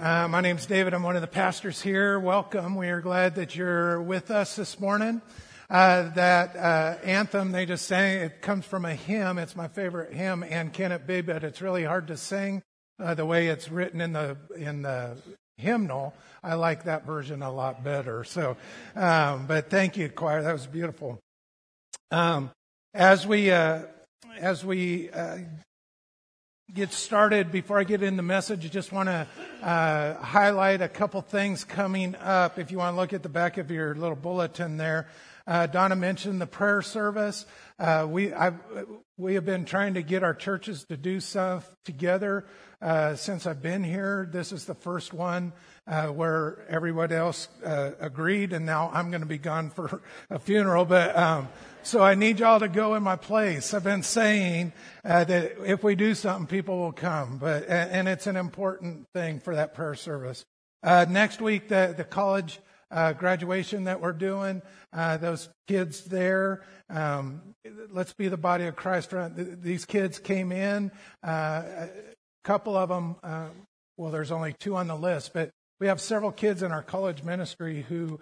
Uh, my name's David. I'm one of the pastors here. Welcome. We are glad that you're with us this morning. Uh, that uh, anthem they just sang, it comes from a hymn. It's my favorite hymn, and can it be? But it's really hard to sing uh, the way it's written in the in the hymnal. I like that version a lot better. So, um, but thank you, choir. That was beautiful. Um, as we uh, as we uh, get started, before I get in the message, I just want to uh, highlight a couple things coming up. If you want to look at the back of your little bulletin there, uh, Donna mentioned the prayer service. Uh, we I've, we have been trying to get our churches to do stuff together uh, since I've been here. This is the first one uh, where everyone else uh, agreed, and now I'm going to be gone for a funeral. But um, so I need y'all to go in my place. I've been saying uh, that if we do something, people will come, but and it's an important thing for that prayer service. Uh, next week, the the college uh, graduation that we're doing, uh, those kids there. Um, let's be the body of Christ. These kids came in. Uh, a couple of them. Uh, well, there's only two on the list, but we have several kids in our college ministry who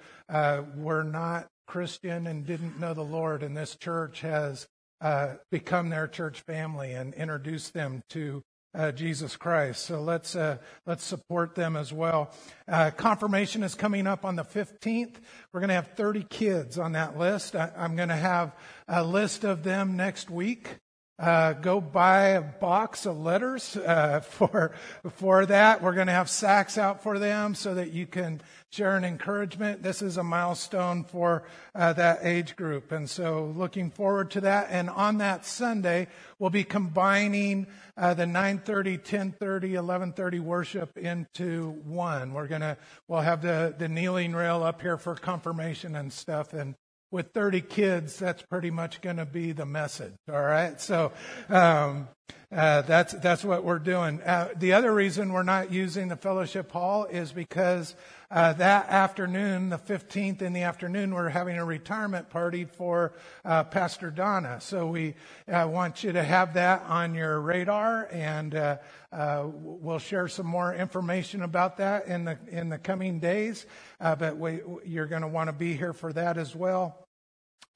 were not Christian and didn't know the Lord, and this church has uh, become their church family and introduced them to uh, Jesus Christ. So let's uh, let's support them as well. Uh, confirmation is coming up on the 15th. We're going to have 30 kids on that list. I, I'm going to have a list of them next week. Uh, go buy a box of letters uh, for for that. We're going to have sacks out for them so that you can share an encouragement. This is a milestone for uh, that age group, and so looking forward to that. And on that Sunday, we'll be combining uh, the 9:30, 10:30, 11:30 worship into one. We're gonna we'll have the the kneeling rail up here for confirmation and stuff, and with 30 kids, that's pretty much going to be the message. All right. So, um, uh, that's, that's what we're doing. Uh, the other reason we're not using the fellowship hall is because uh, that afternoon, the 15th in the afternoon, we're having a retirement party for uh, Pastor Donna. So we uh, want you to have that on your radar, and uh, uh, we'll share some more information about that in the in the coming days. But we, you're going to want to be here for that as well.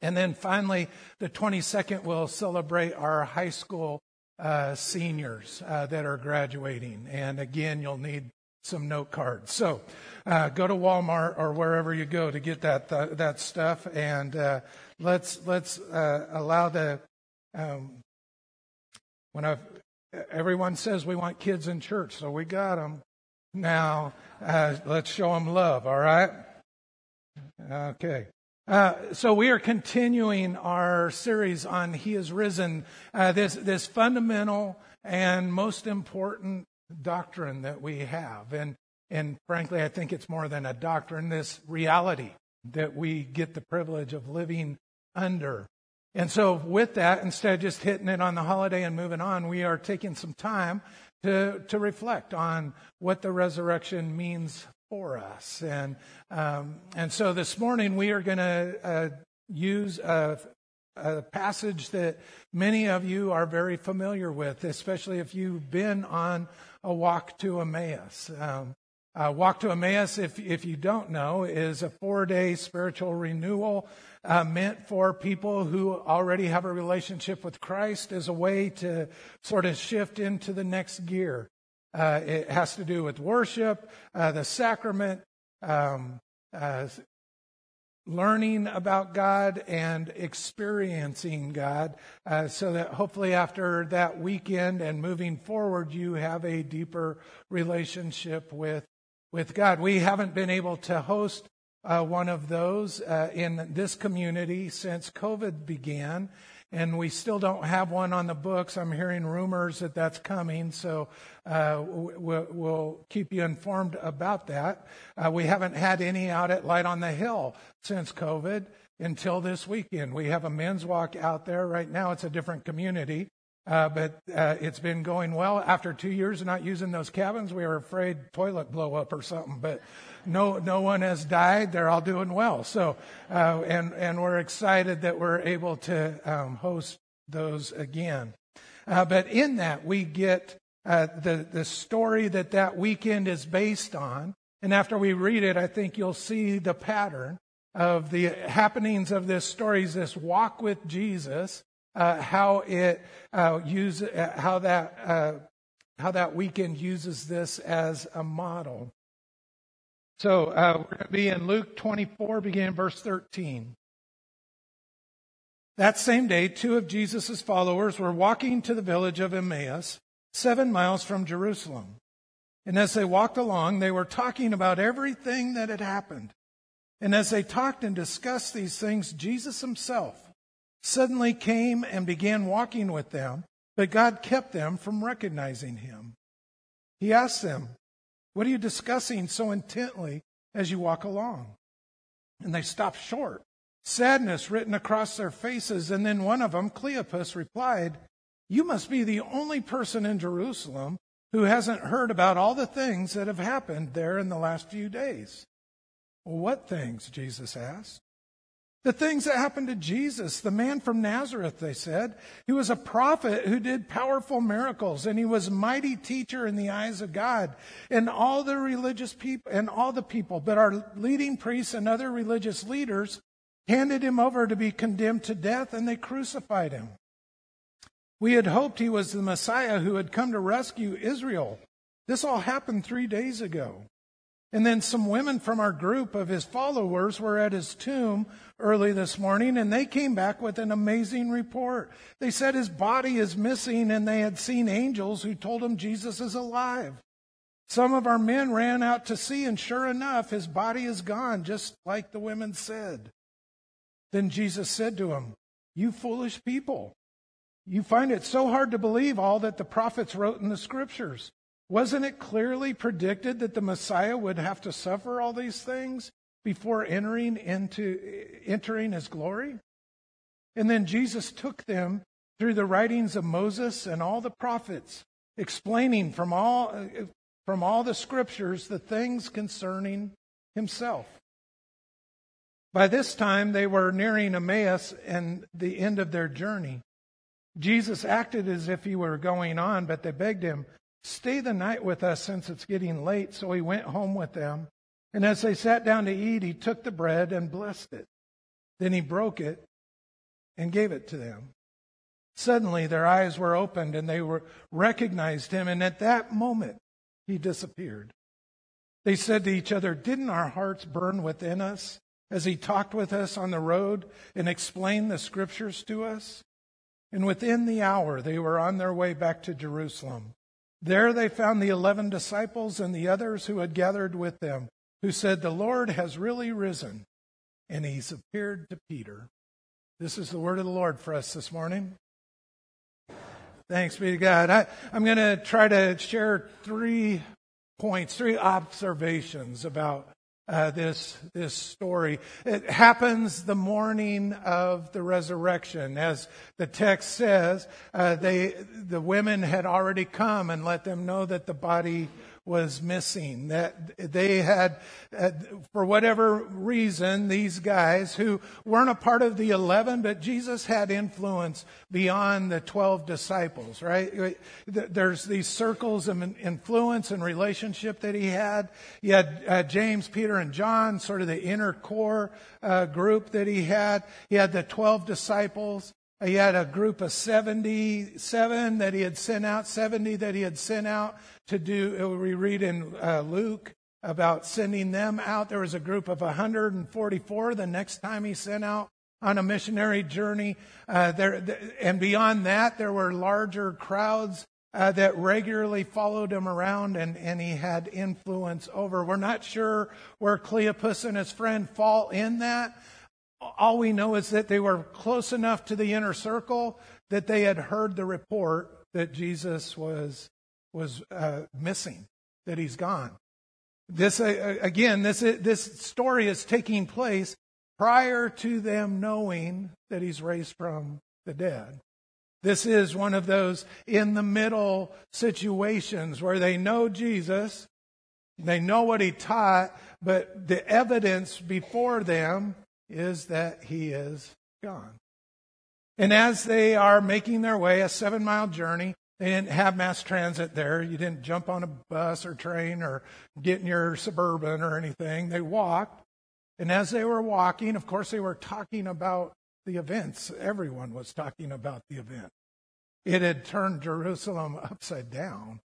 And then finally, the 22nd, we'll celebrate our high school uh, seniors uh, that are graduating. And again, you'll need some note cards. So uh, go to Walmart or wherever you go to get that th- that stuff, and uh, let's let's uh, allow the um, when I everyone says we want kids in church, so we got them. Now uh, let's show them love. All right. Okay. Uh, so we are continuing our series on He is risen. Uh, this this fundamental and most important doctrine that we have. And, and frankly, I think it's more than a doctrine, this reality that we get the privilege of living under. And so, with that, instead of just hitting it on the holiday and moving on, we are taking some time to, to reflect on what the resurrection means for us. And, um, and so this morning we are going to uh, use a, a passage that many of you are very familiar with, especially if you've been on a walk to Emmaus. Um, uh, walk to Emmaus, if, if you don't know, is a four day spiritual renewal uh, meant for people who already have a relationship with Christ as a way to sort of shift into the next gear. Uh, it has to do with worship, uh, the sacrament, um, uh, learning about God and experiencing God uh, so that hopefully after that weekend and moving forward, you have a deeper relationship with, with God. We haven't been able to host uh, one of those uh, in this community since COVID began and we still don't have one on the books. I'm hearing rumors that that's coming, so uh, we'll, we'll, keep you informed about that. Uh, we haven't had any out at Light on the Hill since COVID until this weekend. We have a men's walk out there right now. It's a different community. Uh, but uh, it's been going well. After two years of not using those cabins, we were afraid toilet blow up or something. But no, no one has died. They're all doing well. So, uh, and and we're excited that we're able to um, host those again. Uh, but in that, we get uh, the, the story that that weekend is based on. And after we read it, I think you'll see the pattern of the happenings of this story, Is this walk with Jesus, uh, how it uh, use, uh, how that uh, how that weekend uses this as a model. So uh, we're going to be in Luke 24, beginning verse 13. That same day, two of Jesus' followers were walking to the village of Emmaus, seven miles from Jerusalem. And as they walked along, they were talking about everything that had happened. And as they talked and discussed these things, Jesus himself suddenly came and began walking with them, but God kept them from recognizing him. He asked them, What are you discussing so intently as you walk along? And they stopped short, sadness written across their faces. And then one of them, Cleopas, replied, You must be the only person in Jerusalem who hasn't heard about all the things that have happened there in the last few days. What things? Jesus asked. The things that happened to Jesus, the man from Nazareth, they said. He was a prophet who did powerful miracles, and he was a mighty teacher in the eyes of God and all the religious people and all the people. But our leading priests and other religious leaders handed him over to be condemned to death, and they crucified him. We had hoped he was the Messiah who had come to rescue Israel. This all happened three days ago. And then some women from our group of his followers were at his tomb early this morning and they came back with an amazing report. They said his body is missing and they had seen angels who told them Jesus is alive. Some of our men ran out to see and sure enough, his body is gone, just like the women said. Then Jesus said to him, You foolish people, you find it so hard to believe all that the prophets wrote in the scriptures. Wasn't it clearly predicted that the Messiah would have to suffer all these things before entering into entering his glory? And then Jesus took them through the writings of Moses and all the prophets, explaining from all from all the scriptures the things concerning himself. By this time they were nearing Emmaus and the end of their journey. Jesus acted as if he were going on, but they begged him, Stay the night with us since it's getting late. So he went home with them. And as they sat down to eat, he took the bread and blessed it. Then he broke it and gave it to them. Suddenly their eyes were opened and they were, recognized him. And at that moment, he disappeared. They said to each other, Didn't our hearts burn within us as he talked with us on the road and explained the scriptures to us? And within the hour, they were on their way back to Jerusalem. There they found the eleven disciples and the others who had gathered with them, who said, The Lord has really risen, and he's appeared to Peter. This is the word of the Lord for us this morning. Thanks be to God. I, am going to try to share three points, three observations about uh, this this story. It happens the morning of the resurrection, as the text says. Uh, they the women had already come and let them know that the body was missing. That they had, for whatever reason, these guys who weren't a part of the 11, but Jesus had influence beyond the 12 disciples, right? There's these circles of influence and relationship that he had. He had uh, James, Peter, and John, sort of the inner core uh, group that he had. He had the 12 disciples. He had a group of 77 that he had sent out, 70 that he had sent out to do, we read in uh, Luke about sending them out. There was a group of 144 the next time he sent out on a missionary journey. Uh, there, and beyond that, there were larger crowds uh, that regularly followed him around and, and he had influence over. We're not sure where Cleopas and his friend fall in that. All we know is that they were close enough to the inner circle that they had heard the report that Jesus was was uh, missing, that he's gone. This uh, again, this this story is taking place prior to them knowing that he's raised from the dead. This is one of those in the middle situations where they know Jesus, they know what he taught, but the evidence before them is that he is gone. And as they are making their way, a seven mile journey, They didn't have mass transit there. You didn't jump on a bus or train or get in your suburban or anything. They walked. And as they were walking, of course, they were talking about the events. Everyone was talking about the event. It had turned Jerusalem upside down.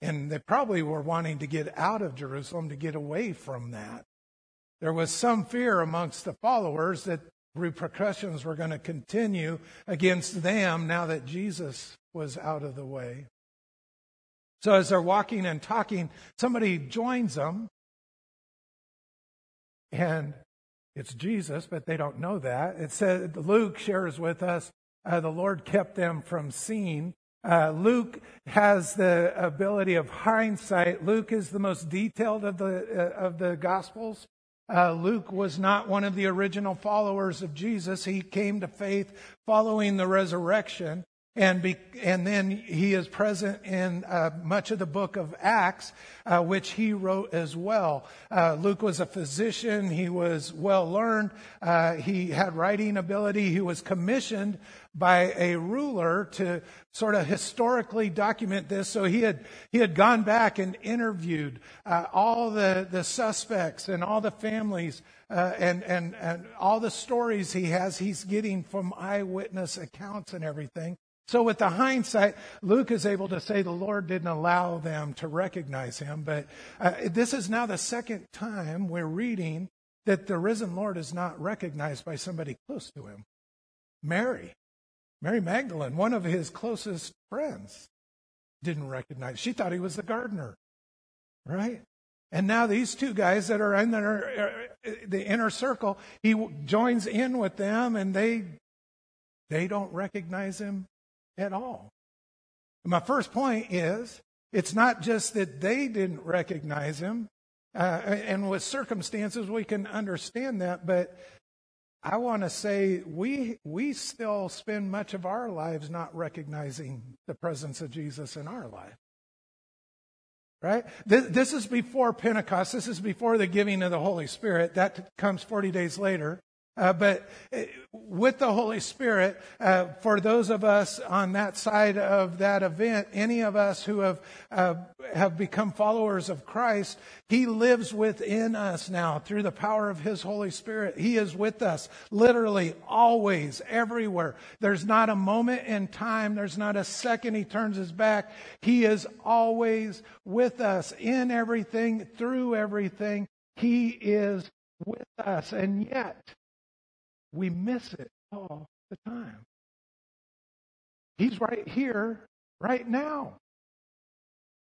And they probably were wanting to get out of Jerusalem to get away from that. There was some fear amongst the followers that repercussions were going to continue against them now that Jesus was out of the way. So as they're walking and talking, somebody joins them. And it's Jesus, but they don't know that. It says Luke shares with us uh, the Lord kept them from seeing. Uh, Luke has the ability of hindsight. Luke is the most detailed of the uh, of the Gospels. Uh, Luke was not one of the original followers of Jesus. He came to faith following the resurrection. And, be, and then he is present in uh, much of the book of Acts, uh, which he wrote as well. Uh, Luke was a physician. He was well learned. Uh, he had writing ability. He was commissioned by a ruler to sort of historically document this. So he had, he had gone back and interviewed uh, all the, the suspects and all the families uh, and, and, and all the stories he has, he's getting from eyewitness accounts and everything. So, with the hindsight, Luke is able to say the Lord didn't allow them to recognize him. But uh, this is now the second time we're reading that the risen Lord is not recognized by somebody close to him. Mary, Mary Magdalene, one of his closest friends, didn't recognize. She thought he was the gardener, right? And now these two guys that are in the, uh, the inner circle, he joins in with them, and they they don't recognize him at all. My first point is it's not just that they didn't recognize him, uh, and with circumstances we can understand that, but I want to say we we still spend much of our lives not recognizing the presence of Jesus in our life. Right? This, this is before Pentecost. This is before the giving of the Holy Spirit. That comes 40 days later. Uh, but uh, with the Holy Spirit, uh, for those of us on that side of that event, any of us who have uh, have become followers of Christ, He lives within us now through the power of His Holy Spirit. He is with us, literally, always, everywhere. There's not a moment in time. There's not a second He turns His back. He is always with us in everything, through everything. He is with us, and yet we miss it all the time. He's right here, right now.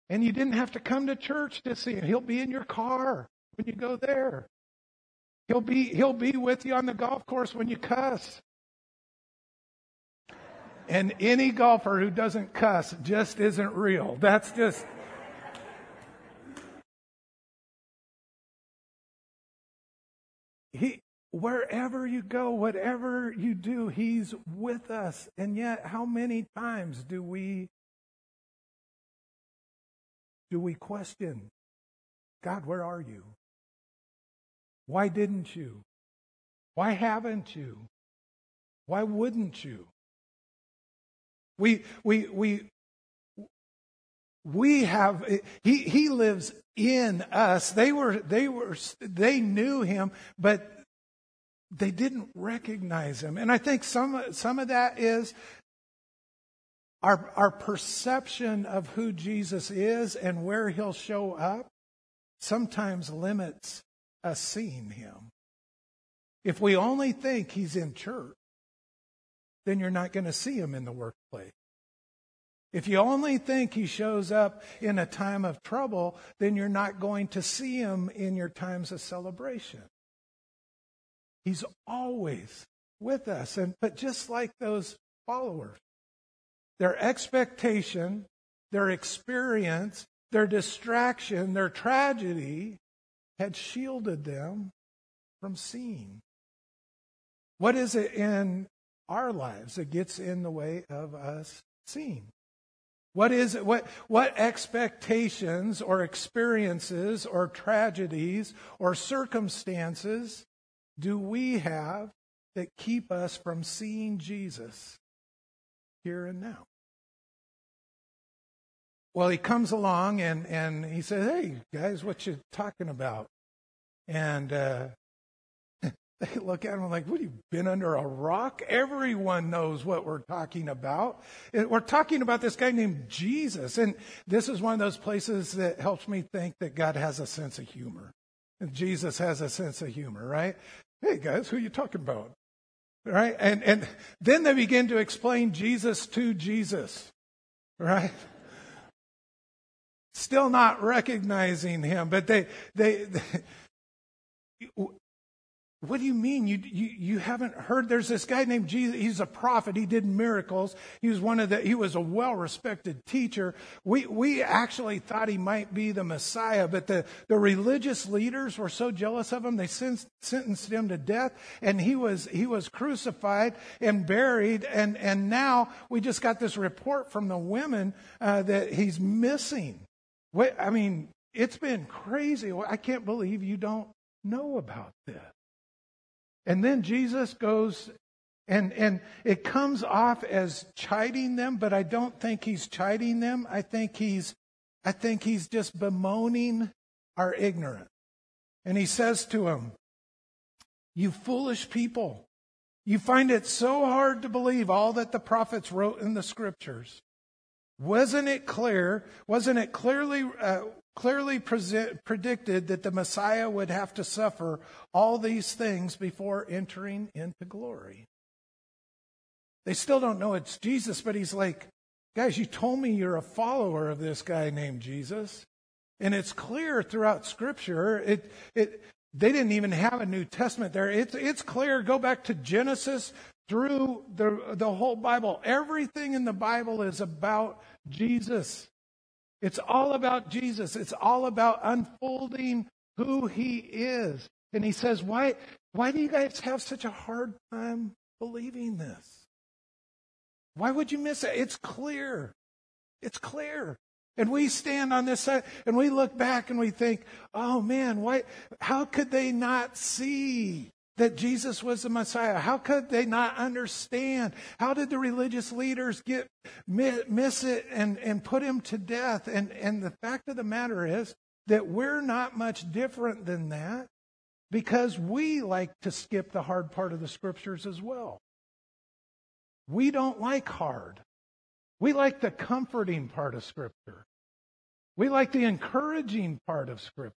And you didn't have to come to church to see him. He'll be in your car when you go there. He'll be, he'll be with you on the golf course when you cuss. And any golfer who doesn't cuss just isn't real. That's just. He, wherever you go, whatever you do, He's with us. And yet, how many times do we do we question, God, where are you? Why didn't you? Why haven't you? Why wouldn't you? We we we we have he he lives in us. They were they were they knew him, but they didn't recognize him. And I think some, some of that is our, our perception of who Jesus is and where he'll show up sometimes limits us seeing him. If we only think he's in church, then you're not going to see him in the workplace. If you only think he shows up in a time of trouble, then you're not going to see him in your times of celebration. He's always with us. And but just like those followers, their expectation, their experience, their distraction, their tragedy had shielded them from seeing. What is it in our lives that gets in the way of us seeing? What is it? What, what expectations or experiences or tragedies or circumstances do we have that keep us from seeing Jesus here and now? well, he comes along and, and he says, Hey, guys, what you talking about? And uh, they look at him like, What, you been under a rock? Everyone knows what we're talking about. We're talking about this guy named Jesus. And this is one of those places that helps me think that God has a sense of humor. And Jesus has a sense of humor, right? Hey, guys, who are you talking about? Right? And, and then they begin to explain Jesus to Jesus, right? Still not recognizing him, but they, they, they what do you mean? You, you, you haven't heard? There's this guy named Jesus. He's a prophet. He did miracles. He was one of the, he was a well respected teacher. We, we actually thought he might be the Messiah, but the, the religious leaders were so jealous of him, they sentenced him to death, and he was, he was crucified and buried. And, and now we just got this report from the women uh, that he's missing. Wait, I mean, it's been crazy. I can't believe you don't know about this. And then Jesus goes and, and it comes off as chiding them, but I don't think he's chiding them. I think he's, I think he's just bemoaning our ignorance. And he says to them, you foolish people, you find it so hard to believe all that the prophets wrote in the scriptures. Wasn't it clear? Wasn't it clearly uh, clearly predicted that the Messiah would have to suffer all these things before entering into glory. They still don't know it's Jesus, but he's like, guys, you told me you're a follower of this guy named Jesus. And it's clear throughout Scripture. It, it, they didn't even have a New Testament there. It's, it's clear. Go back to Genesis through the, the whole Bible. Everything in the Bible is about Jesus. It's all about Jesus. It's all about unfolding who he is. And he says, why, why do you guys have such a hard time believing this? Why would you miss it? It's clear. It's clear. And we stand on this side and we look back and we think, oh man, why, how could they not see? That Jesus was the Messiah. How could they not understand? How did the religious leaders get miss it and, and put him to death? And, and the fact of the matter is that we're not much different than that because we like to skip the hard part of the scriptures as well. We don't like hard. We like the comforting part of scripture. We like the encouraging part of scripture.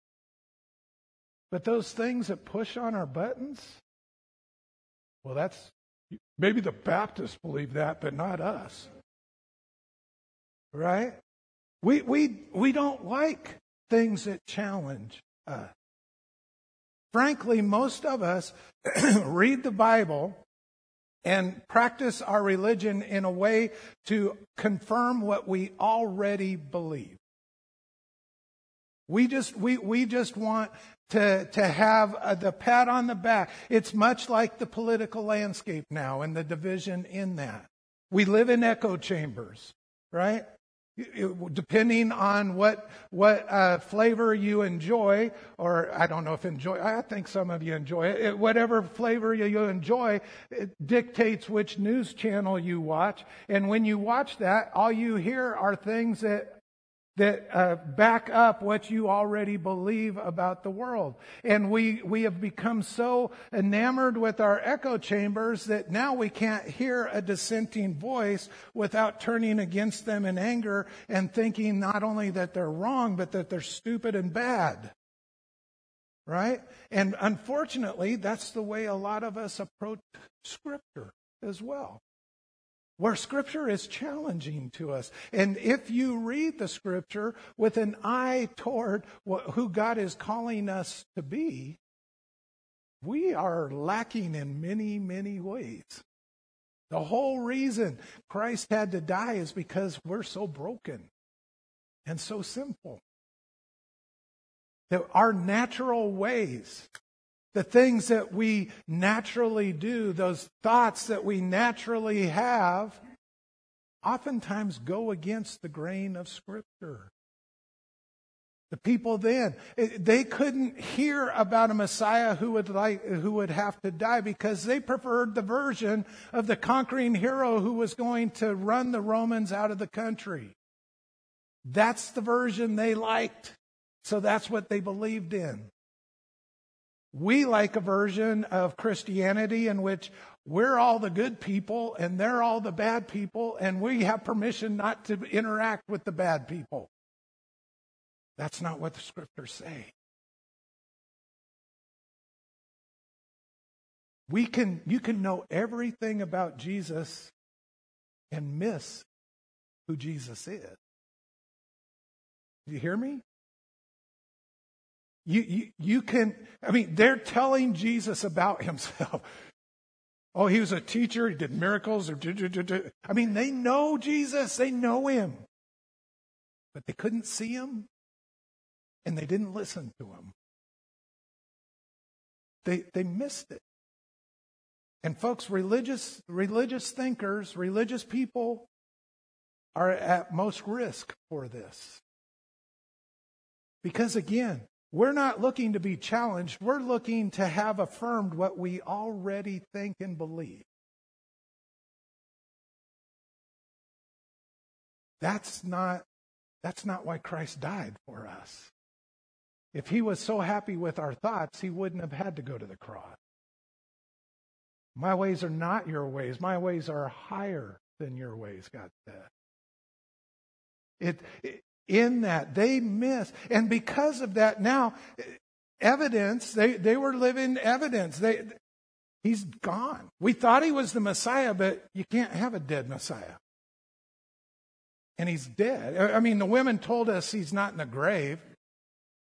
But those things that push on our buttons, well, that's maybe the Baptists believe that, but not us. Right? We, we, we don't like things that challenge us. Frankly, most of us read the Bible and practice our religion in a way to confirm what we already believe. We just, we, we just want to, to have uh, the pat on the back. It's much like the political landscape now and the division in that. We live in echo chambers, right? depending on what what uh, flavor you enjoy, or I don't know if enjoy. I think some of you enjoy it. Whatever flavor you enjoy, it dictates which news channel you watch. And when you watch that, all you hear are things that that uh, back up what you already believe about the world. And we, we have become so enamored with our echo chambers that now we can't hear a dissenting voice without turning against them in anger and thinking not only that they're wrong, but that they're stupid and bad. Right? And unfortunately, that's the way a lot of us approach Scripture as well where Scripture is challenging to us. And if you read the Scripture with an eye toward what, who God is calling us to be, we are lacking in many, many ways. The whole reason Christ had to die is because we're so broken and so simple. That our natural ways the things that we naturally do, those thoughts that we naturally have, oftentimes go against the grain of Scripture. The people then, eh, they couldn't hear about a Messiah who would like, who would have to die because they preferred the version of the conquering hero who was going to run the Romans out of the country. That's the version they liked. So that's what they believed in. We like a version of Christianity in which we're all the good people and they're all the bad people, and we have permission not to interact with the bad people. That's not what the scriptures say. We can, you can know everything about Jesus and miss who Jesus is. Do you hear me? You, you, you can, I mean, they're telling Jesus about himself. Oh, he was a teacher, he did miracles. Or, I mean, they know Jesus, they know him. But they couldn't see him, and they didn't listen to him. They, they missed it. And folks, religious, religious thinkers, religious people are at most risk for this. Because again, we're not looking to be challenged. We're looking to have affirmed what we already think and believe. That's not, that's not why Christ died for us. If he was so happy with our thoughts, he wouldn't have had to go to the cross. My ways are not your ways. My ways are higher than your ways, God said. It, it, in that they miss, and because of that, now evidence they they were living evidence. They he's gone. We thought he was the Messiah, but you can't have a dead Messiah, and he's dead. I mean, the women told us he's not in the grave,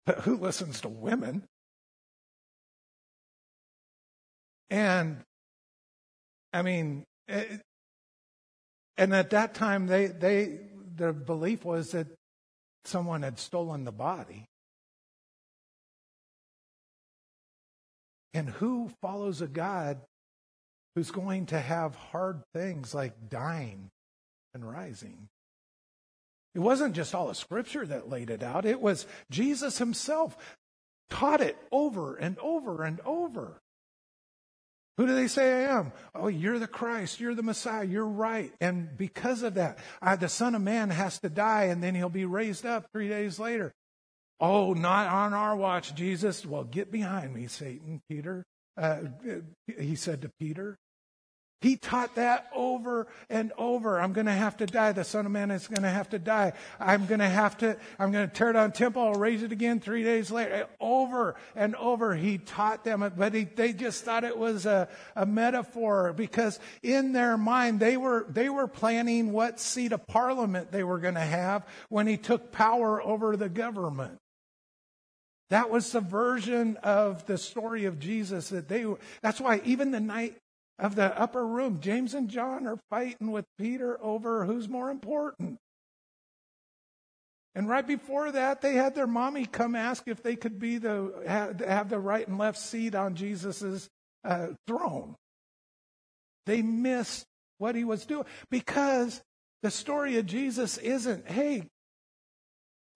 but who listens to women? And I mean, eh, and at that time, they, they, their belief was that someone had stolen the body. And who follows a God who's going to have hard things like dying and rising? It wasn't just all the scripture that laid it out, it was Jesus himself taught it over and over and over. Who do they say I am? Oh, you're the Christ. You're the Messiah. You're right. And because of that, I, the Son of Man has to die and then he'll be raised up three days later. Oh, not on our watch, Jesus. Well, get behind me, Satan, Peter. Uh, he said to Peter. He taught that over and over. I'm going to have to die. The Son of Man is going to have to die. I'm going to have to, I'm going to tear down temple. I'll raise it again three days later. Eh, over and over, he taught them, but he, they just thought it was a, a metaphor because in their mind, they were, they were planning what seat of parliament they were going to have when he took power over the government. That was the version of the story of Jesus that they. That's why even the night of the upper room. James and John are fighting with Peter over who's more important. And right before that, they had their mommy come ask if they could be the have the right and left seat on Jesus's uh, throne. They missed what he was doing because the story of Jesus isn't, hey,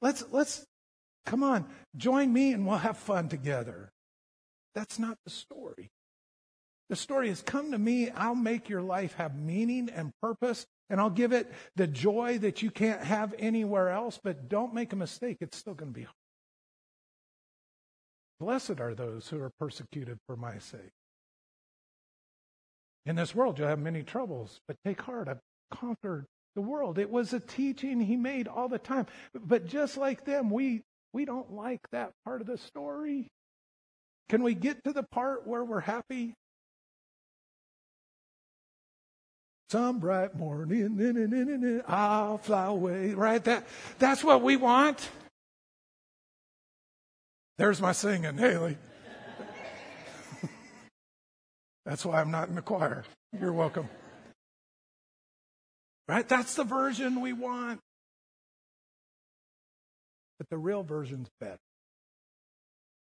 let's let's come on, join me and we'll have fun together. That's not the story. The story is come to me, I'll make your life have meaning and purpose, and I'll give it the joy that you can't have anywhere else. But don't make a mistake, it's still going to be hard. Blessed are those who are persecuted for my sake. In this world, you'll have many troubles, but take heart, I've conquered the world. It was a teaching he made all the time. But just like them, we, we don't like that part of the story. Can we get to the part where we're happy Some bright morning, I'll fly away. Right? That, that's what we want. There's my singing, Haley. that's why I'm not in the choir. You're welcome. Right? That's the version we want. But the real version's better.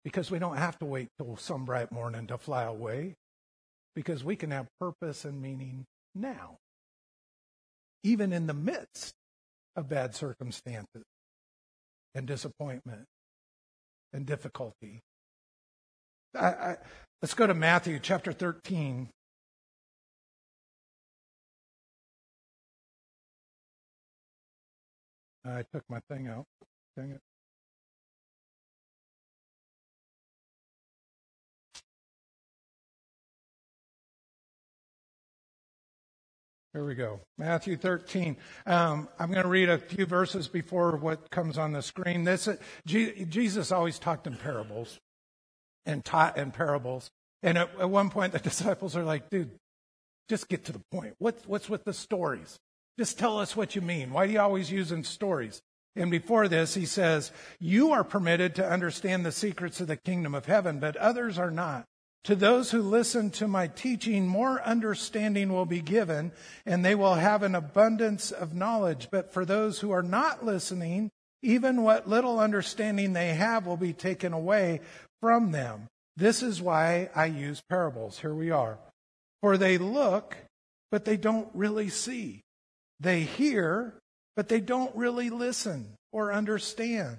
Because we don't have to wait till some bright morning to fly away. Because we can have purpose and meaning now, even in the midst of bad circumstances and disappointment and difficulty. I, I, let's go to Matthew chapter 13. I took my thing out. Dang it. Here we go. Matthew 13. Um, I'm going to read a few verses before what comes on the screen. This, uh, Jesus always talked in parables and taught in parables. And at, at, one point, the disciples are like, dude, just get to the point. What, what's with the stories? Just tell us what you mean. Why do you always use stories? And before this, he says, You are permitted to understand the secrets of the kingdom of heaven, but others are not. To those who listen to my teaching, more understanding will be given, and they will have an abundance of knowledge. But for those who are not listening, even what little understanding they have will be taken away from them. This is why I use parables. Here we are. For they look, but they don't really see. They hear, but they don't really listen or understand.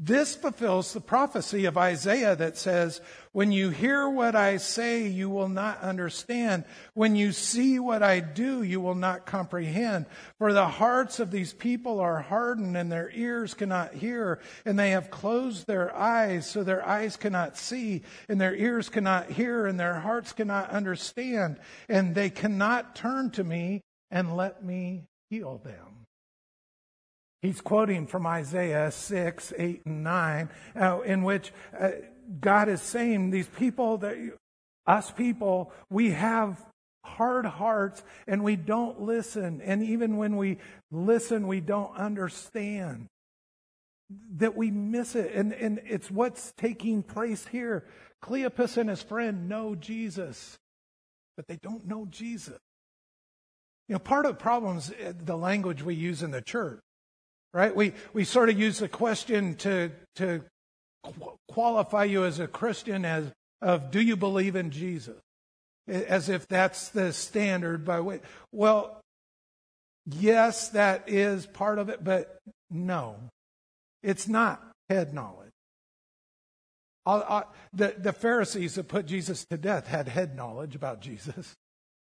This fulfills the prophecy of Isaiah that says, When you hear what I say, you will not understand. When you see what I do, you will not comprehend. For the hearts of these people are hardened, and their ears cannot hear, and they have closed their eyes, so their eyes cannot see, and their ears cannot hear, and their hearts cannot understand, and they cannot turn to me and let me heal them. He's quoting from Isaiah 6, 8, and 9, uh, in which uh, God is saying, These people, that us people, we have hard hearts and we don't listen. And even when we listen, we don't understand. That we miss it. And, and it's what's taking place here. Cleopas and his friend know Jesus, but they don't know Jesus. You know, part of the problem is uh, the language we use in the church right? We, we sort of use the question to, to qualify you as a Christian as of do you believe in Jesus? As if that's the standard by which, well, yes, that is part of it, but no, it's not head knowledge. I'll, I'll, the, the Pharisees that put Jesus to death had head knowledge about Jesus.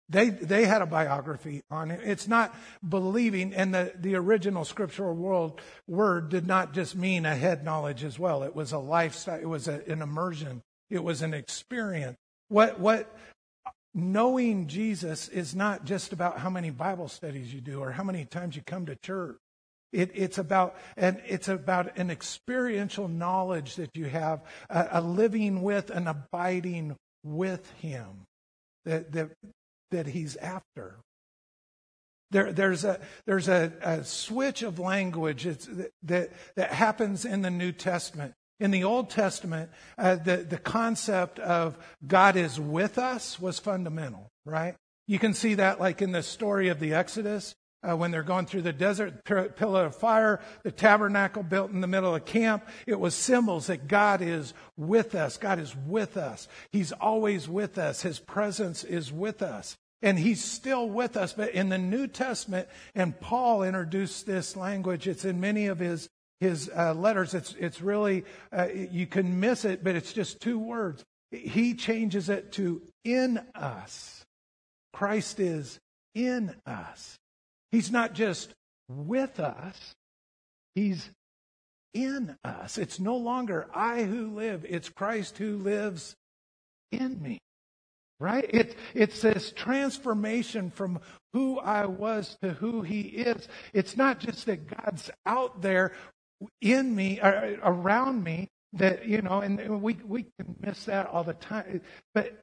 They, they had a biography on him. It's not believing, and the, the original scriptural world word did not just mean a head knowledge as well. It was a lifestyle, it was a, an immersion, it was an experience. What, what knowing Jesus is not just about how many Bible studies you do or how many times you come to church. It, it's about and it's about an experiential knowledge that you have, a, a living with and abiding with Him. That, that that he's after. There, there's a, there's a, a switch of language that, that happens in the New Testament. In the Old Testament, uh, the, the concept of God is with us was fundamental, right? You can see that like in the story of the Exodus uh, when they're going through the desert, pillar of fire, the tabernacle built in the middle of camp. It was symbols that God is with us. God is with us. He's always with us. His presence is with us. And he's still with us. But in the New Testament, and Paul introduced this language, it's in many of his, his uh, letters. It's, it's really, uh, you can miss it, but it's just two words. He changes it to in us. Christ is in us. He's not just with us, He's in us. It's no longer I who live, it's Christ who lives in me. Right? It, it's this transformation from who I was to who He is. It's not just that God's out there in me, or around me, that, you know, and we, we can miss that all the time. But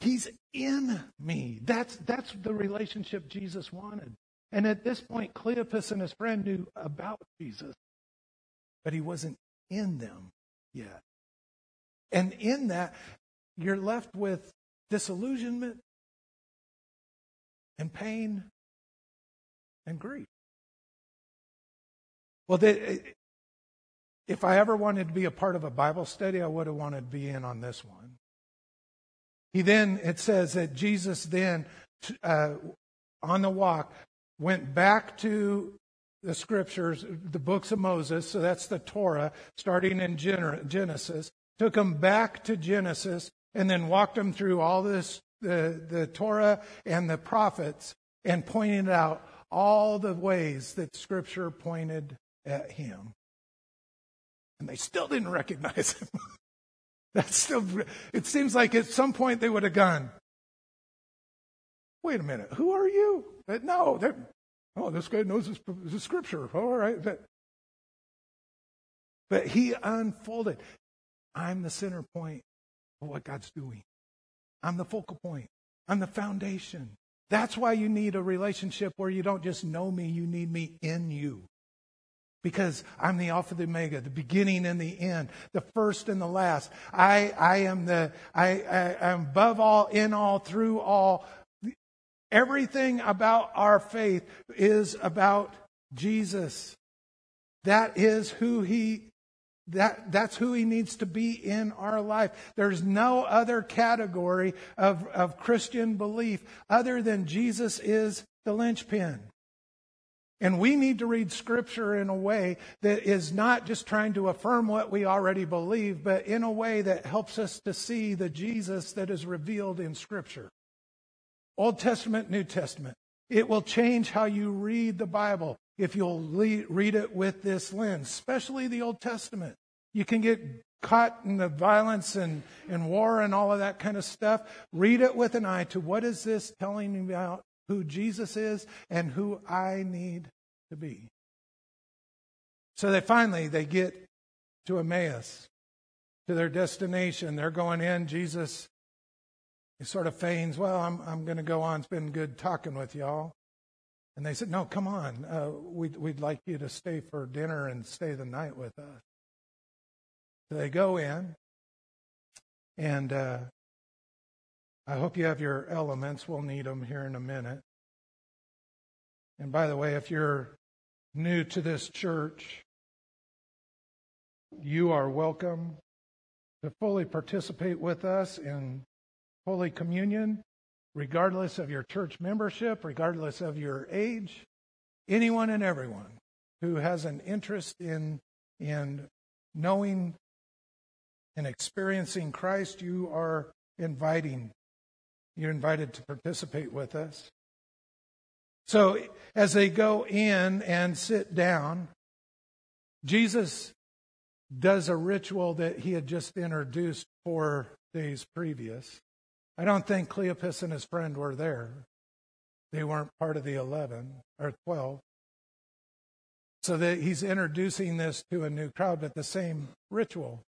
He's in me. That's, that's the relationship Jesus wanted. And at this point, Cleopas and his friend knew about Jesus, but he wasn't in them yet. And in that, you're left with disillusionment and pain and grief. Well, if I ever wanted to be a part of a Bible study, I would have wanted to be in on this one. He then, it says that Jesus then, uh, on the walk, went back to the scriptures, the books of Moses, so that's the Torah, starting in Genesis, took him back to Genesis, and then walked them through all this, the, the Torah and the prophets, and pointed out all the ways that Scripture pointed at him. And they still didn't recognize him. That's still, it seems like at some point they would have gone, wait a minute, who are you? No, oh, this guy knows his scripture. All right. But, but he unfolded. I'm the center point of what God's doing. I'm the focal point. I'm the foundation. That's why you need a relationship where you don't just know me, you need me in you. Because I'm the Alpha, the Omega, the beginning and the end, the first and the last. I, I am the, I, I am above all, in all, through all. Everything about our faith is about Jesus. That is who he that, that's who he needs to be in our life. There's no other category of, of Christian belief other than Jesus is the linchpin. And we need to read Scripture in a way that is not just trying to affirm what we already believe, but in a way that helps us to see the Jesus that is revealed in Scripture. Old Testament, New Testament. It will change how you read the Bible if you'll read it with this lens, especially the Old Testament. You can get caught in the violence and, and war and all of that kind of stuff. Read it with an eye to what is this telling me about who Jesus is and who I need to be. So they finally they get to Emmaus, to their destination. They're going in. Jesus he sort of feigns, well, I'm, I'm going to go on. It's been good talking with y'all. And they said, no, come on. Uh, we'd, we'd like you to stay for dinner and stay the night with us. So they go in, and uh, I hope you have your elements. We'll need them here in a minute. And by the way, if you're new to this church, you are welcome to fully participate with us in Holy Communion regardless of your church membership, regardless of your age, anyone and everyone who has an interest in, in knowing and experiencing Christ, you are inviting. You're invited to participate with us. So as they go in and sit down, Jesus does a ritual that he had just introduced four days previous. I don't think Cleopas and his friend were there. They weren't part of the 11 or 12. So that he's introducing this to a new crowd, but the same ritual.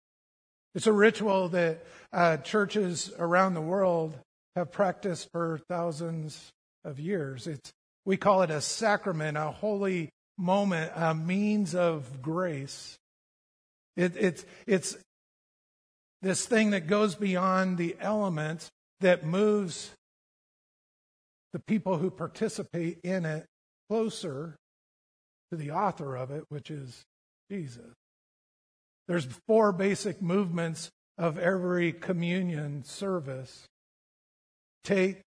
It's a ritual that uh, churches around the world have practiced for thousands of years. It's, we call it a sacrament, a holy moment, a means of grace. It, it's, it's this thing that goes beyond the elements that moves the people who participate in it closer to the author of it, which is Jesus. There's four basic movements of every communion service take,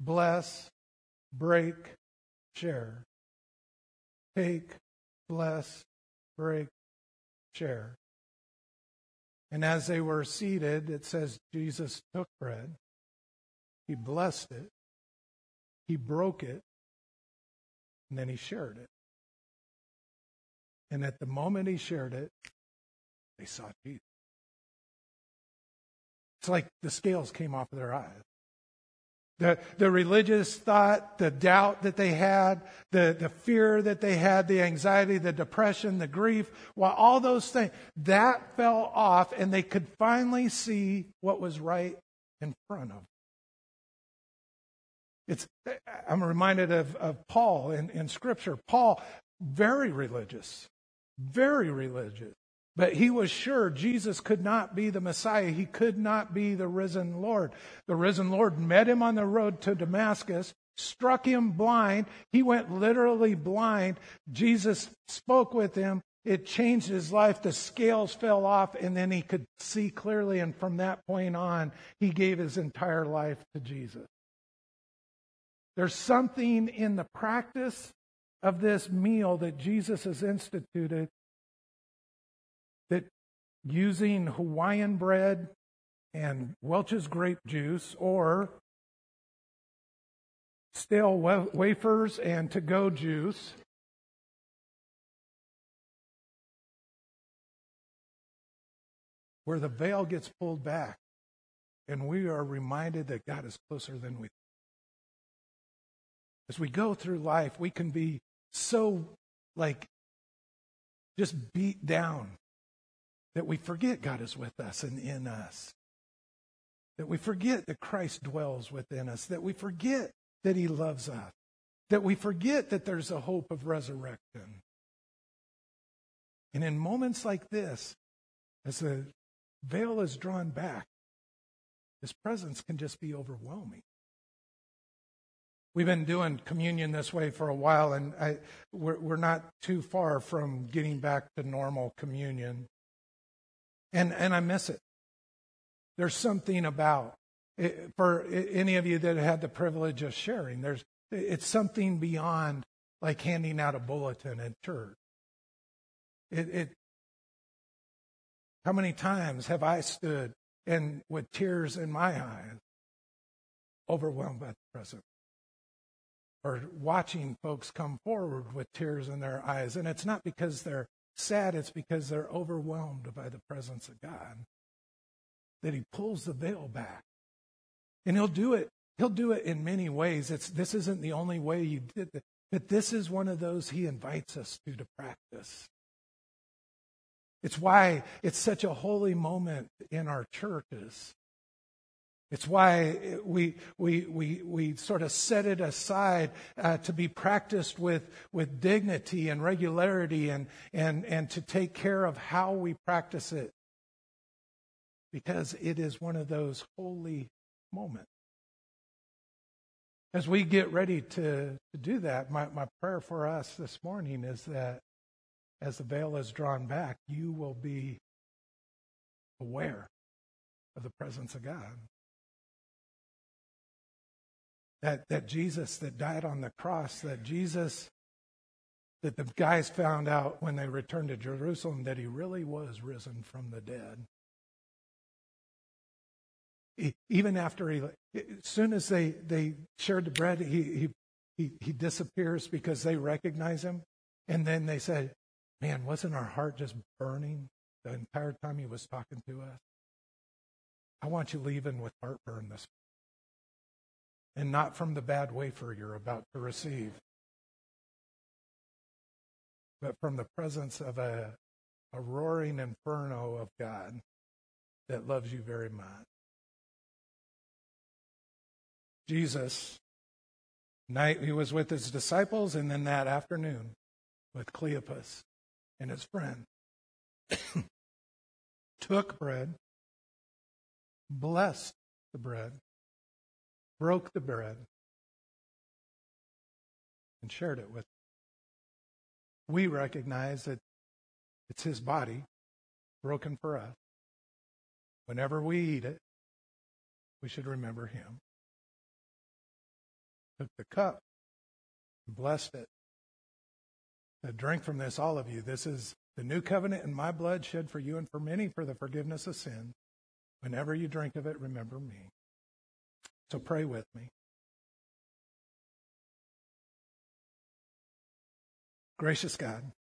bless, break, share. Take, bless, break, share. And as they were seated, it says Jesus took bread, he blessed it, he broke it, and then he shared it. And at the moment he shared it, they saw Jesus. It's like the scales came off of their eyes. The, the religious thought, the doubt that they had, the, the fear that they had, the anxiety, the depression, the grief, well, all those things, that fell off and they could finally see what was right in front of them. It's, I'm reminded of, of Paul in, in Scripture. Paul, very religious, very religious. But he was sure Jesus could not be the Messiah. He could not be the risen Lord. The risen Lord met him on the road to Damascus, struck him blind. He went literally blind. Jesus spoke with him. It changed his life. The scales fell off, and then he could see clearly. And from that point on, he gave his entire life to Jesus. There's something in the practice of this meal that Jesus has instituted using Hawaiian bread and Welch's grape juice or stale wafers and to go juice. Where the veil gets pulled back and we are reminded that God is closer than we as we go through life, we can be so like just beat down that we forget God is with us and in us. That we forget that Christ dwells within us. That we forget that He loves us. That we forget that there's a hope of resurrection. And in moments like this, as the veil is drawn back, His presence can just be overwhelming. We've been doing communion this way for a while, and I, we're, we're not too far from getting back to normal communion. And, and I miss it. There's something about it, for any of you that had the privilege of sharing. There's it's something beyond like handing out a bulletin at church. It, it how many times have I stood and with tears in my eyes, overwhelmed by the presence? or watching folks come forward with tears in their eyes. And it's not because they're sad, it's because they're overwhelmed by the presence of God. That He pulls the veil back. And He'll do it. He'll do it in many ways. It's, this isn't the only way you did it, but this is one of those He invites us to to practice. It's why it's such a holy moment in our churches it's why we, we, we, we sort of set it aside uh, to be practiced with, with dignity and regularity and, and, and to take care of how we practice it. Because it is one of those holy moments. As we get ready to, to do that, my, my prayer for us this morning is that as the veil is drawn back, you will be aware of the presence of God that, that Jesus that died on the cross, that Jesus, that the guys found out when they returned to Jerusalem that he really was risen from the dead. even after he, as soon as they, they shared the bread, he, he, he, he disappears because they recognize him. And then they said, Man, wasn't our heart just burning the entire time he was talking to us? I want you leaving with heartburn this and not from the bad wafer you're about to receive, but from the presence of a, a roaring inferno of God that loves you very much. Jesus, night he was with his disciples, and then that afternoon with Cleopas and his friend, took bread, blessed the bread, broke the bread, and shared it with. We recognize that it's his body broken for us. Whenever we eat it, we should remember him. Took the cup, and blessed it. Said, Drink from this, all of you. This is the new covenant in my blood shed for you and for many for the forgiveness of sin. Whenever you drink of it, remember me. So pray with me. Gracious God,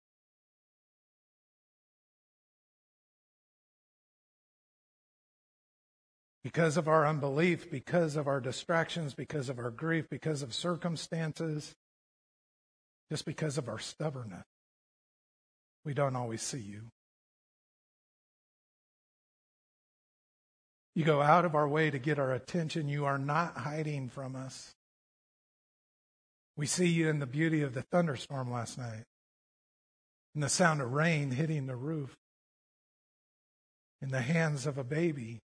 because of our unbelief, because of our distractions, because of our grief, because of circumstances, just because of our stubbornness, we don't always see you. You go out of our way to get our attention. You are not hiding from us. We see you in the beauty of the thunderstorm last night, in the sound of rain hitting the roof, in the hands of a baby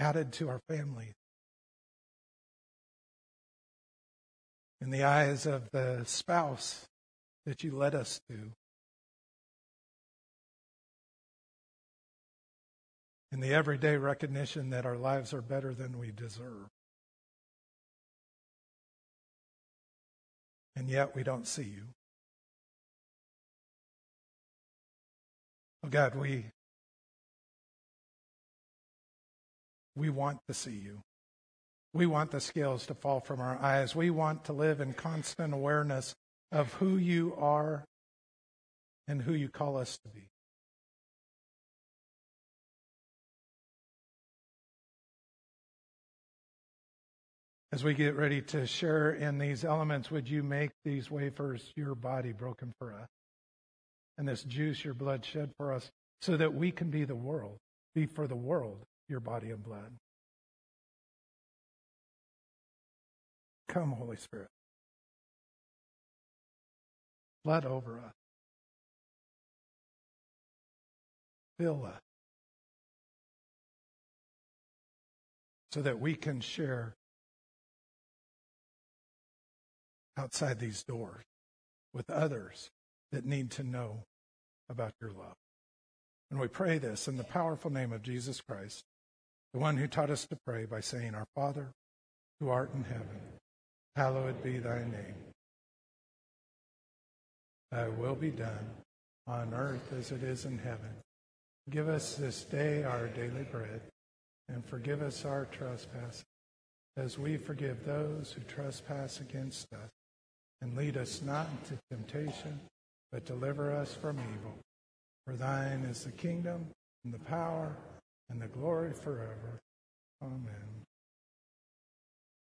added to our family, in the eyes of the spouse that you led us to. In the everyday recognition that our lives are better than we deserve. And yet we don't see you. Oh God, we we want to see you. We want the scales to fall from our eyes. We want to live in constant awareness of who you are and who you call us to be. As we get ready to share in these elements, would you make these wafers your body broken for us? And this juice your blood shed for us so that we can be the world, be for the world your body and blood. Come, Holy Spirit. Flood over us. Fill us. So that we can share outside these doors with others that need to know about your love. And we pray this in the powerful name of Jesus Christ, the one who taught us to pray by saying, Our Father, who art in heaven, hallowed be thy name. Thy will be done on earth as it is in heaven. Give us this day our daily bread, and forgive us our trespasses, as we forgive those who trespass against us and lead us not into temptation, but deliver us from evil. For thine is the kingdom, and the power, and the glory forever. Amen.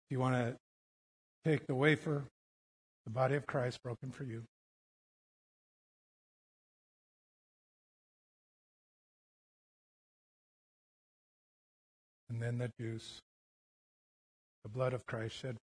If you want to take the wafer, the body of Christ broken for you. And then the juice, the blood of Christ shed